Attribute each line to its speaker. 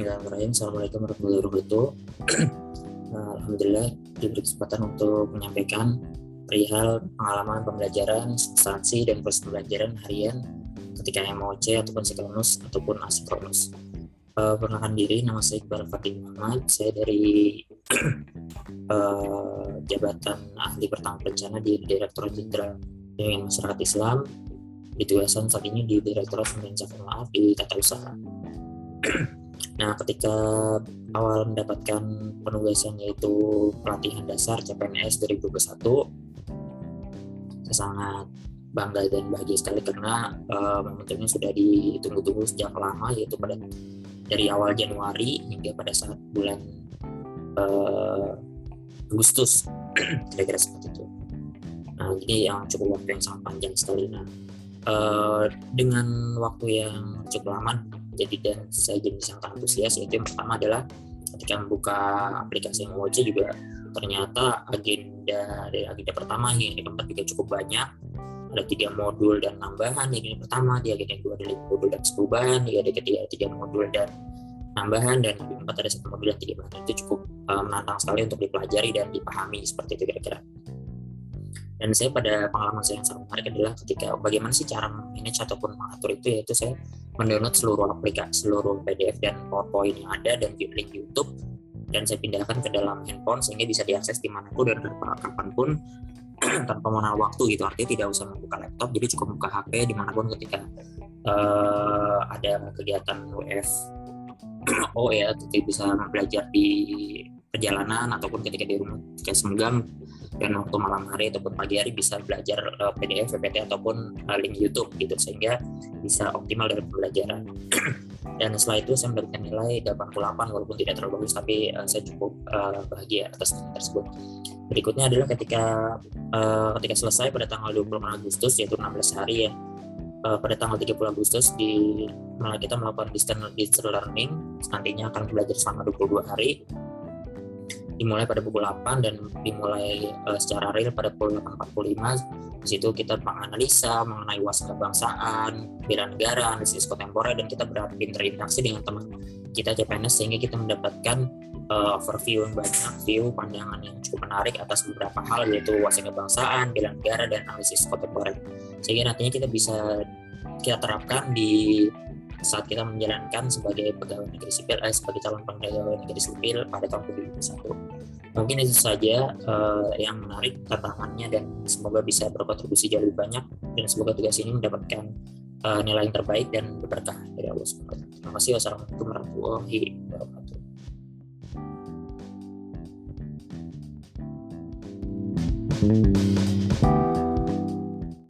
Speaker 1: Bismillahirrahmanirrahim. Assalamualaikum warahmatullahi wabarakatuh. Alhamdulillah diberi kesempatan untuk menyampaikan perihal pengalaman pembelajaran, substansi, dan proses pembelajaran harian ketika MOC ataupun sinkronus ataupun asinkronus. Uh, perkenalkan diri, nama saya Iqbal Fatih Muhammad. Saya dari uh, jabatan ahli pertama bencana di Direktorat Jenderal Bimbingan Masyarakat Islam. Ditugasan saat ini di Direktorat Pemerintahan Maaf di Tata Usaha. Nah, ketika awal mendapatkan penugasan yaitu pelatihan dasar CPNS 2021, saya sangat bangga dan bahagia sekali karena uh, momentumnya sudah ditunggu-tunggu sejak lama yaitu pada dari awal Januari hingga pada saat bulan uh, Agustus kira-kira seperti itu. Nah, ini yang cukup waktu yang sangat panjang sekali. Nah, uh, dengan waktu yang cukup lama jadi dan saya jadi sangat antusias yaitu yang pertama adalah ketika membuka aplikasi MOC juga ternyata agenda dari agenda pertama hingga keempat juga cukup banyak. Ada tiga modul dan nambahan di agenda pertama di agenda kedua ada lima modul dan perubahan di agenda ketiga tiga modul dan nambahan dan di keempat ada satu modul dan tiga bahan. Itu cukup uh, menantang sekali untuk dipelajari dan dipahami seperti itu kira-kira dan saya pada pengalaman saya yang sangat menarik adalah ketika bagaimana sih cara manage ataupun mengatur itu yaitu saya mendownload seluruh aplikasi seluruh PDF dan PowerPoint yang ada dan link YouTube. Dan saya pindahkan ke dalam handphone sehingga bisa diakses di mana pun dan kapan pun tanpa mengenal waktu gitu. Artinya tidak usah membuka laptop jadi cukup buka HP di mana pun ketika uh, ada kegiatan WF oh ya ketika bisa belajar di perjalanan ataupun ketika di rumah ketika dan waktu malam hari ataupun pagi hari bisa belajar uh, PDF, PPT ataupun uh, link YouTube gitu sehingga bisa optimal dalam pembelajaran. dan setelah itu saya mendapatkan nilai 88 walaupun tidak terlalu bagus tapi uh, saya cukup uh, bahagia atas nilai tersebut. Berikutnya adalah ketika uh, ketika selesai pada tanggal 26 Agustus yaitu 16 hari ya pada tanggal 30 Agustus di kita melakukan distance, distance learning nantinya akan belajar selama 22 hari dimulai pada pukul 8 dan dimulai uh, secara real pada pukul 8.45 di situ kita menganalisa mengenai wawasan kebangsaan, bela negara, analisis kontemporer dan kita berinteraksi dengan teman kita CPNS sehingga kita mendapatkan uh, overview yang banyak, view pandangan yang cukup menarik atas beberapa hal yaitu wawasan kebangsaan, bela negara dan analisis kontemporer. Sehingga nantinya kita bisa kita terapkan di saat kita menjalankan sebagai pegawai negeri sipil eh, sebagai calon pegawai negeri sipil pada tahun 2021. Mungkin itu saja uh, yang menarik tantangannya dan semoga bisa berkontribusi jauh lebih banyak dan semoga tugas ini mendapatkan uh, nilai yang terbaik dan berkah dari Allah SWT. Terima kasih. Wassalamualaikum warahmatullahi wabarakatuh.